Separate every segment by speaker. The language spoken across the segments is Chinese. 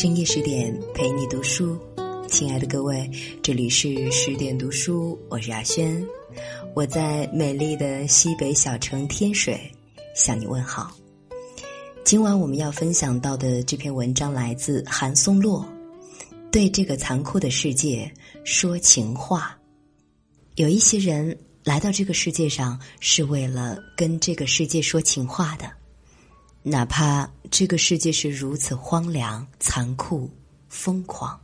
Speaker 1: 深夜十点陪你读书，亲爱的各位，这里是十点读书，我是阿轩，我在美丽的西北小城天水向你问好。今晚我们要分享到的这篇文章来自韩松洛，对这个残酷的世界说情话。有一些人来到这个世界上是为了跟这个世界说情话的。哪怕这个世界是如此荒凉、残酷、疯狂，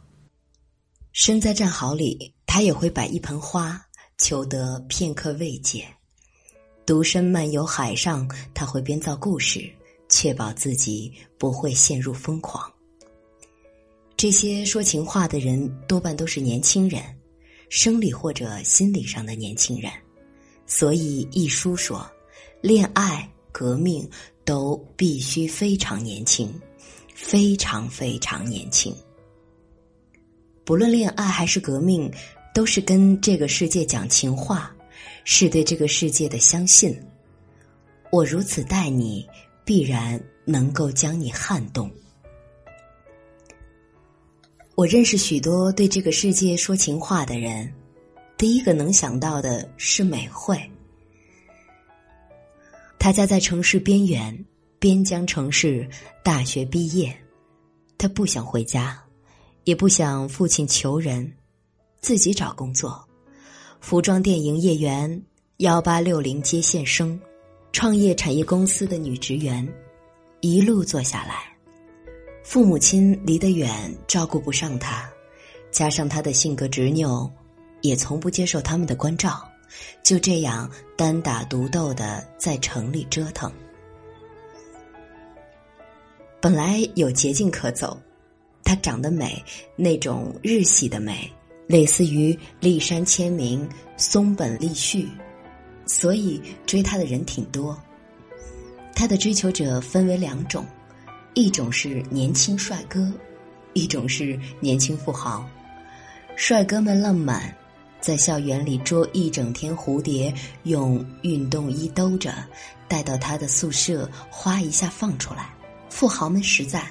Speaker 1: 身在战壕里，他也会摆一盆花，求得片刻慰藉；独身漫游海上，他会编造故事，确保自己不会陷入疯狂。这些说情话的人多半都是年轻人，生理或者心理上的年轻人，所以一书说，恋爱、革命。都必须非常年轻，非常非常年轻。不论恋爱还是革命，都是跟这个世界讲情话，是对这个世界的相信。我如此待你，必然能够将你撼动。我认识许多对这个世界说情话的人，第一个能想到的是美惠。他家在城市边缘，边疆城市。大学毕业，他不想回家，也不想父亲求人，自己找工作。服装店营业员，幺八六零接线生，创业产业公司的女职员，一路做下来。父母亲离得远，照顾不上他，加上他的性格执拗，也从不接受他们的关照。就这样单打独斗的在城里折腾。本来有捷径可走，她长得美，那种日系的美，类似于立山千明、松本立绪，所以追她的人挺多。她的追求者分为两种，一种是年轻帅哥，一种是年轻富豪。帅哥们浪漫。在校园里捉一整天蝴蝶，用运动衣兜着，带到他的宿舍，哗一下放出来。富豪们实在，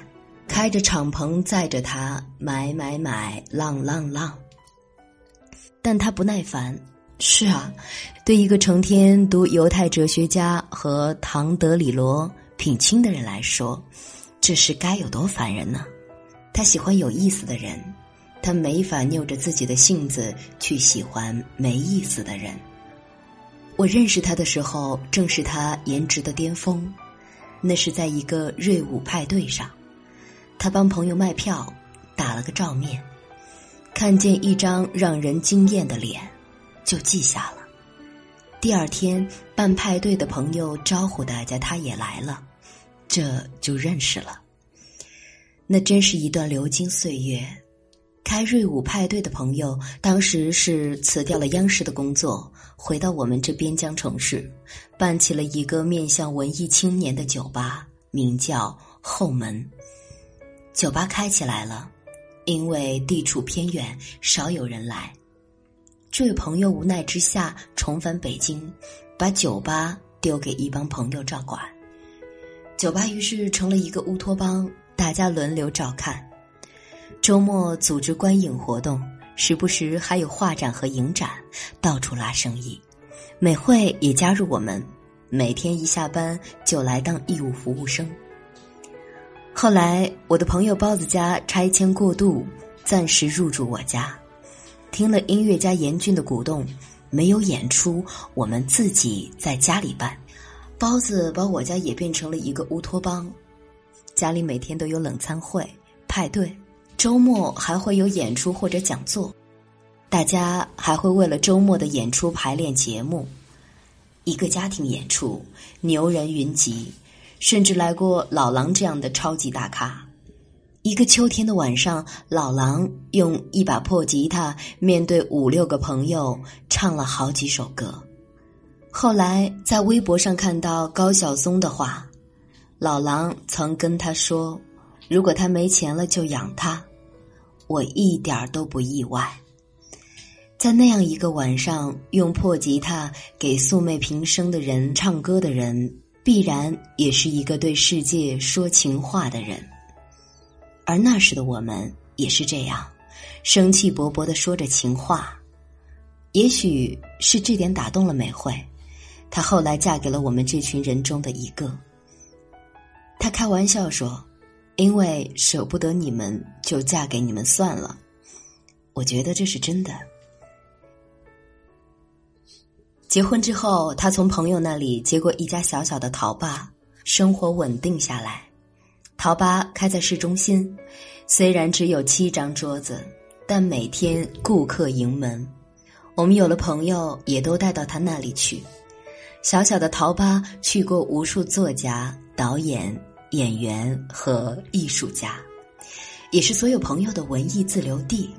Speaker 1: 开着敞篷载着他买买买，浪浪浪。但他不耐烦。是啊，对一个成天读犹太哲学家和唐德里罗品清的人来说，这是该有多烦人呢？他喜欢有意思的人。他没法拗着自己的性子去喜欢没意思的人。我认识他的时候，正是他颜值的巅峰，那是在一个瑞舞派对上，他帮朋友卖票，打了个照面，看见一张让人惊艳的脸，就记下了。第二天办派对的朋友招呼大家，他也来了，这就认识了。那真是一段流金岁月。开瑞舞派对的朋友，当时是辞掉了央视的工作，回到我们这边疆城市，办起了一个面向文艺青年的酒吧，名叫后门。酒吧开起来了，因为地处偏远，少有人来。这位朋友无奈之下重返北京，把酒吧丢给一帮朋友照管。酒吧于是成了一个乌托邦，大家轮流照看。周末组织观影活动，时不时还有画展和影展，到处拉生意。美惠也加入我们，每天一下班就来当义务服务生。后来我的朋友包子家拆迁过度，暂时入住我家。听了音乐家严峻的鼓动，没有演出，我们自己在家里办。包子把我家也变成了一个乌托邦，家里每天都有冷餐会、派对。周末还会有演出或者讲座，大家还会为了周末的演出排练节目。一个家庭演出，牛人云集，甚至来过老狼这样的超级大咖。一个秋天的晚上，老狼用一把破吉他，面对五六个朋友，唱了好几首歌。后来在微博上看到高晓松的话，老狼曾跟他说。如果他没钱了，就养他，我一点儿都不意外。在那样一个晚上，用破吉他给素昧平生的人唱歌的人，必然也是一个对世界说情话的人。而那时的我们也是这样，生气勃勃的说着情话。也许是这点打动了美惠，她后来嫁给了我们这群人中的一个。她开玩笑说：“因为舍不得你们，就嫁给你们算了。”我觉得这是真的。结婚之后，他从朋友那里接过一家小小的陶吧，生活稳定下来。陶吧开在市中心，虽然只有七张桌子，但每天顾客盈门。我们有了朋友，也都带到他那里去。小小的陶吧去过无数作家、导演、演员和艺术家，也是所有朋友的文艺自留地。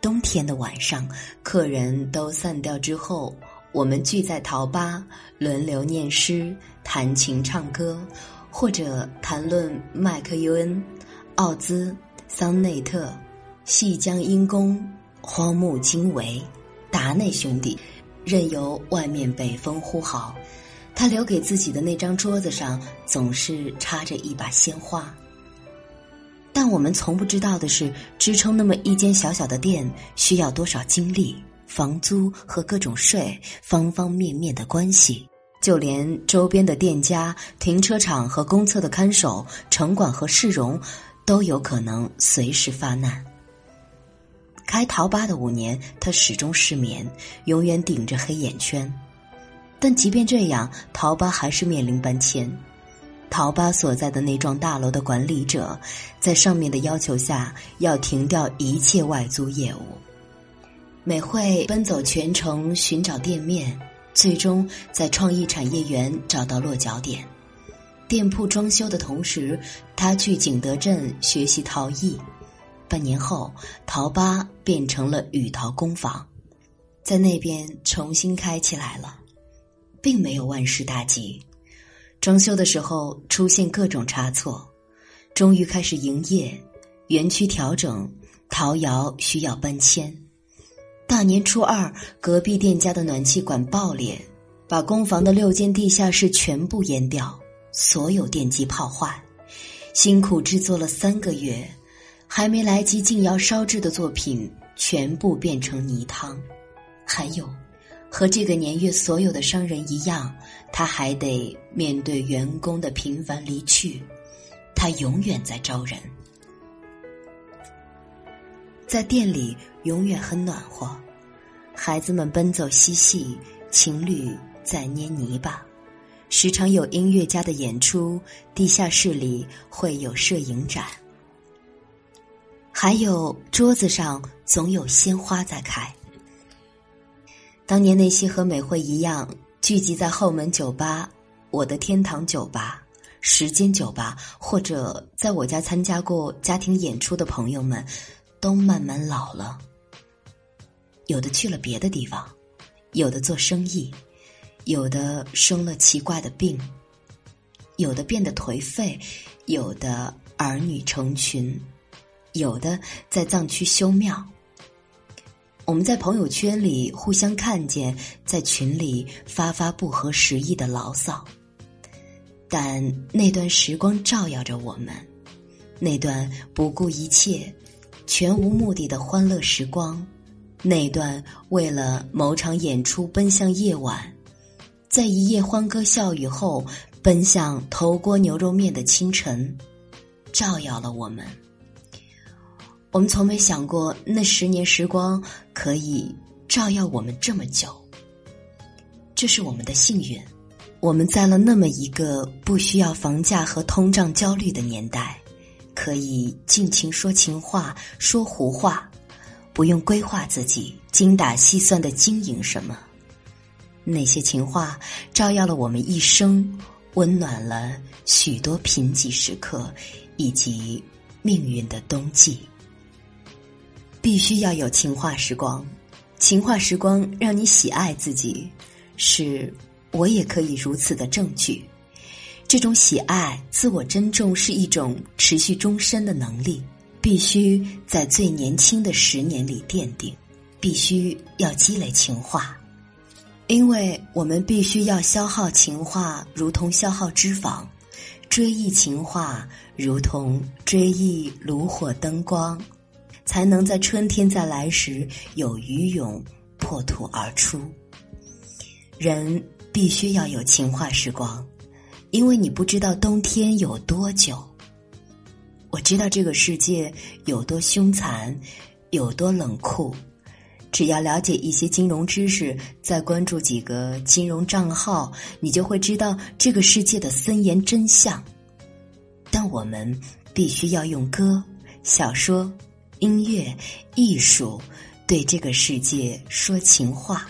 Speaker 1: 冬天的晚上，客人都散掉之后，我们聚在陶吧，轮流念诗、弹琴、唱歌，或者谈论麦克尤恩、奥兹、桑内特、细江阴公。荒木经惟、达内兄弟，任由外面北风呼号，他留给自己的那张桌子上总是插着一把鲜花。但我们从不知道的是，支撑那么一间小小的店需要多少精力、房租和各种税、方方面面的关系，就连周边的店家、停车场和公厕的看守、城管和市容，都有可能随时发难。开陶吧的五年，他始终失眠，永远顶着黑眼圈。但即便这样，陶吧还是面临搬迁。陶吧所在的那幢大楼的管理者，在上面的要求下，要停掉一切外租业务。美惠奔走全城寻找店面，最终在创意产业园找到落脚点。店铺装修的同时，他去景德镇学习陶艺。半年后，陶吧变成了雨陶工坊，在那边重新开起来了，并没有万事大吉。装修的时候出现各种差错，终于开始营业。园区调整，陶窑需要搬迁。大年初二，隔壁店家的暖气管爆裂，把工房的六间地下室全部淹掉，所有电机泡坏。辛苦制作了三个月。还没来及进窑烧制的作品，全部变成泥汤。还有，和这个年月所有的商人一样，他还得面对员工的频繁离去。他永远在招人，在店里永远很暖和。孩子们奔走嬉戏，情侣在捏泥巴，时常有音乐家的演出。地下室里会有摄影展。还有桌子上总有鲜花在开。当年那些和美惠一样聚集在后门酒吧、我的天堂酒吧、时间酒吧，或者在我家参加过家庭演出的朋友们，都慢慢老了。有的去了别的地方，有的做生意，有的生了奇怪的病，有的变得颓废，有的儿女成群。有的在藏区修庙，我们在朋友圈里互相看见，在群里发发不合时宜的牢骚。但那段时光照耀着我们，那段不顾一切、全无目的的欢乐时光，那段为了某场演出奔向夜晚，在一夜欢歌笑语后奔向头锅牛肉面的清晨，照耀了我们。我们从没想过，那十年时光可以照耀我们这么久。这是我们的幸运。我们在了那么一个不需要房价和通胀焦虑的年代，可以尽情说情话、说胡话，不用规划自己精打细算的经营什么。那些情话照耀了我们一生，温暖了许多贫瘠时刻，以及命运的冬季。必须要有情话时光，情话时光让你喜爱自己，是我也可以如此的证据。这种喜爱、自我珍重是一种持续终身的能力，必须在最年轻的十年里奠定。必须要积累情话，因为我们必须要消耗情话，如同消耗脂肪，追忆情话，如同追忆炉火灯光，才能在春天再来时有鱼涌破土而出。人必须要有情话时光，因为你不知道冬天有多久。我知道这个世界有多凶残，有多冷酷。只要了解一些金融知识，再关注几个金融账号，你就会知道这个世界的森严真相。但我们必须要用歌、小说、音乐、艺术对这个世界说情话。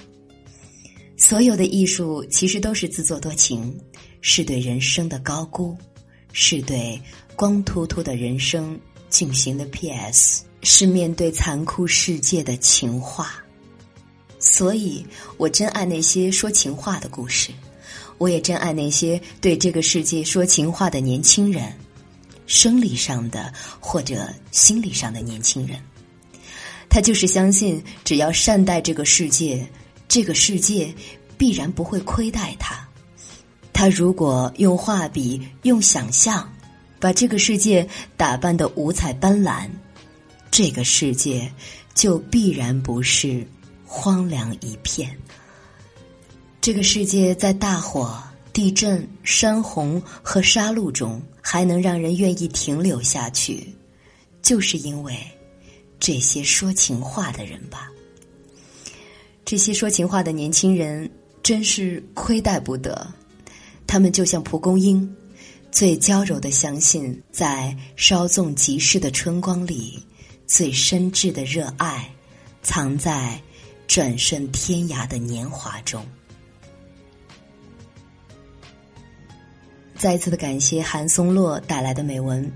Speaker 1: 所有的艺术其实都是自作多情，是对人生的高估，是对光秃秃的人生进行的 P.S。是面对残酷世界的情话，所以我真爱那些说情话的故事，我也真爱那些对这个世界说情话的年轻人，生理上的或者心理上的年轻人。他就是相信，只要善待这个世界，这个世界必然不会亏待他。他如果用画笔、用想象，把这个世界打扮的五彩斑斓。这个世界就必然不是荒凉一片。这个世界在大火、地震、山洪和杀戮中还能让人愿意停留下去，就是因为这些说情话的人吧。这些说情话的年轻人真是亏待不得，他们就像蒲公英，最娇柔的相信，在稍纵即逝的春光里。最深挚的热爱，藏在转瞬天涯的年华中。再一次的感谢韩松洛带来的美文。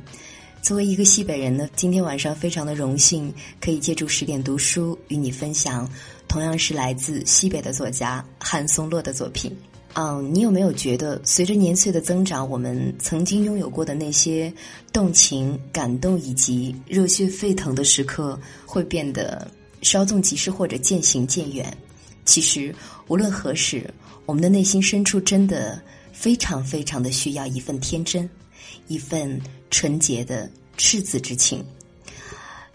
Speaker 1: 作为一个西北人呢，今天晚上非常的荣幸，可以借助十点读书与你分享，同样是来自西北的作家韩松洛的作品。嗯，你有没有觉得，随着年岁的增长，我们曾经拥有过的那些动情、感动以及热血沸腾的时刻，会变得稍纵即逝或者渐行渐远？其实，无论何时，我们的内心深处真的非常非常的需要一份天真，一份纯洁的赤子之情。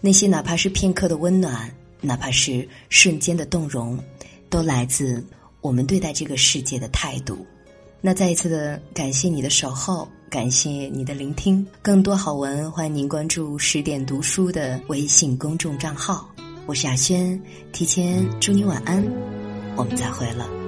Speaker 1: 那些哪怕是片刻的温暖，哪怕是瞬间的动容，都来自。我们对待这个世界的态度，那再一次的感谢你的守候，感谢你的聆听。更多好文，欢迎您关注十点读书的微信公众账号。我是雅轩，提前祝你晚安，我们再会了。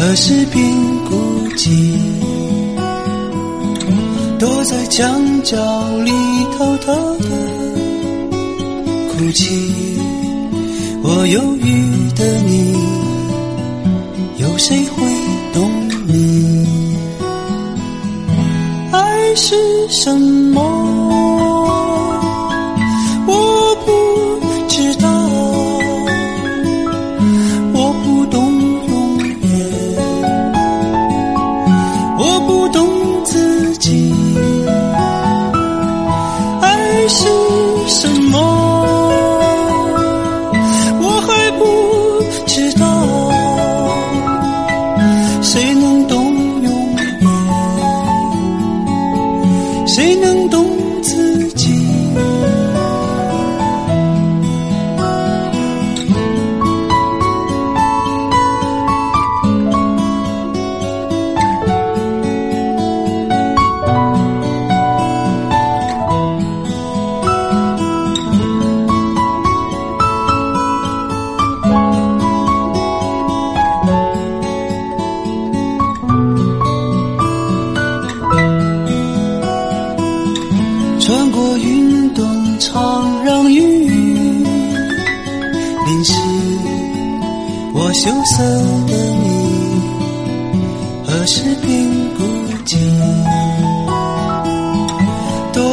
Speaker 2: 何时变孤寂？躲在墙角里偷偷的哭泣。我忧郁的你，有谁会懂你？爱是什么？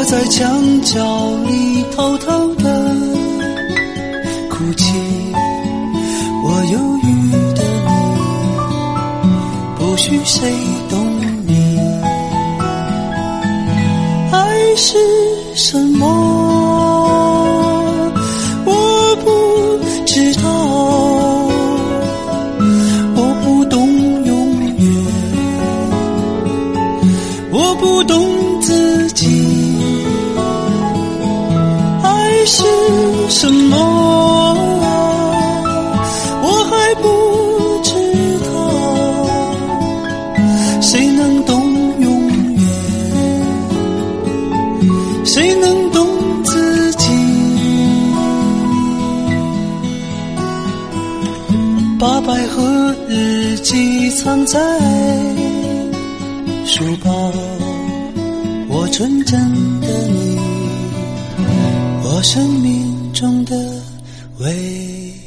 Speaker 2: 在墙角里偷偷的哭泣。我忧郁的你，不许谁懂你。爱是什么？什么？我还不知道，谁能懂永远？谁能懂自己？把百合日记藏在书包，我纯真的你，我生命中的唯一。